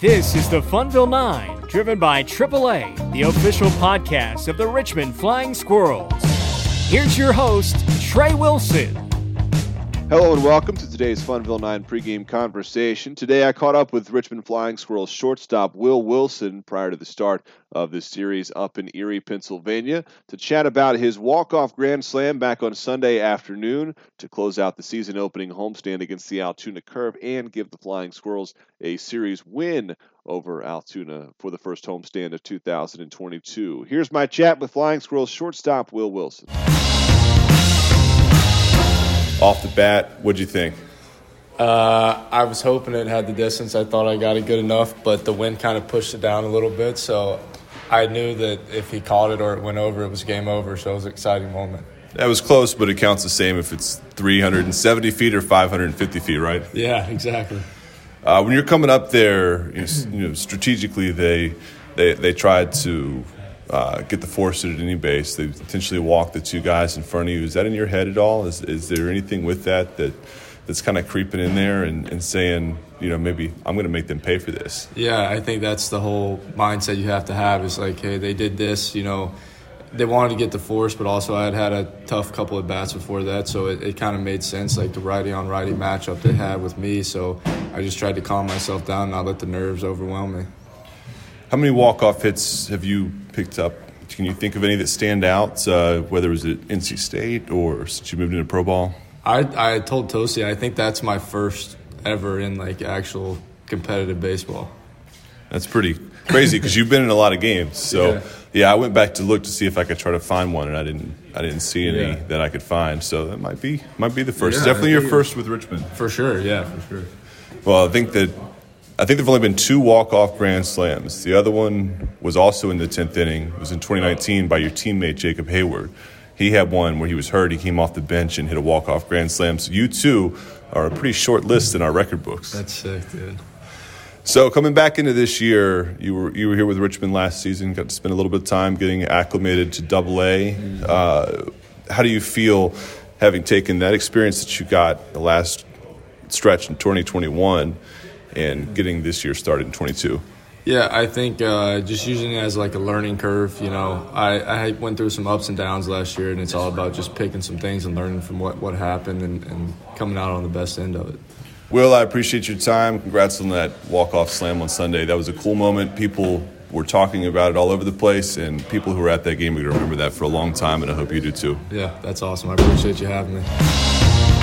This is the Funville Nine, driven by AAA, the official podcast of the Richmond Flying Squirrels. Here's your host, Trey Wilson. Hello and welcome to today's Funville 9 pregame conversation. Today I caught up with Richmond Flying Squirrels shortstop Will Wilson prior to the start of this series up in Erie, Pennsylvania, to chat about his walk-off grand slam back on Sunday afternoon to close out the season opening homestand against the Altoona Curve and give the Flying Squirrels a series win over Altoona for the first homestand of 2022. Here's my chat with Flying Squirrels shortstop Will Wilson off the bat, what'd you think? Uh, I was hoping it had the distance. I thought I got it good enough, but the wind kind of pushed it down a little bit. So I knew that if he caught it or it went over, it was game over. So it was an exciting moment. That was close, but it counts the same if it's 370 feet or 550 feet, right? Yeah, exactly. Uh, when you're coming up there, you know, strategically, they, they, they tried to uh, get the force at any base. They potentially walk the two guys in front of you. Is that in your head at all? Is, is there anything with that that that's kind of creeping in there and, and saying, you know, maybe I'm going to make them pay for this? Yeah, I think that's the whole mindset you have to have. Is like, hey, they did this, you know. They wanted to get the force, but also I had had a tough couple of bats before that, so it, it kind of made sense, like the righty on righty matchup they had with me. So I just tried to calm myself down, and not let the nerves overwhelm me. How many walk off hits have you picked up? Can you think of any that stand out, uh, whether it was at NC State or since you moved into pro ball? I, I told Tosi I think that's my first ever in like actual competitive baseball. That's pretty crazy because you've been in a lot of games. So yeah. yeah. I went back to look to see if I could try to find one, and I didn't. I didn't see any yeah. that I could find. So that might be might be the first. Yeah, Definitely your first with Richmond. For sure. Yeah, for sure. Well, I think that I think there've only been two walk-off grand slams. The other one was also in the tenth inning. It was in 2019 by your teammate Jacob Heyward. He had one where he was hurt. He came off the bench and hit a walk-off grand slam. So you two are a pretty short list in our record books. That's sick, dude. So coming back into this year, you were you were here with Richmond last season. Got to spend a little bit of time getting acclimated to Double A. Uh, how do you feel having taken that experience that you got the last stretch in 2021? And getting this year started in 22? Yeah, I think uh, just using it as like a learning curve. You know, I, I went through some ups and downs last year, and it's all about just picking some things and learning from what, what happened and, and coming out on the best end of it. Will, I appreciate your time. Congrats on that walk-off slam on Sunday. That was a cool moment. People were talking about it all over the place, and people who were at that game are going to remember that for a long time, and I hope you do too. Yeah, that's awesome. I appreciate you having me.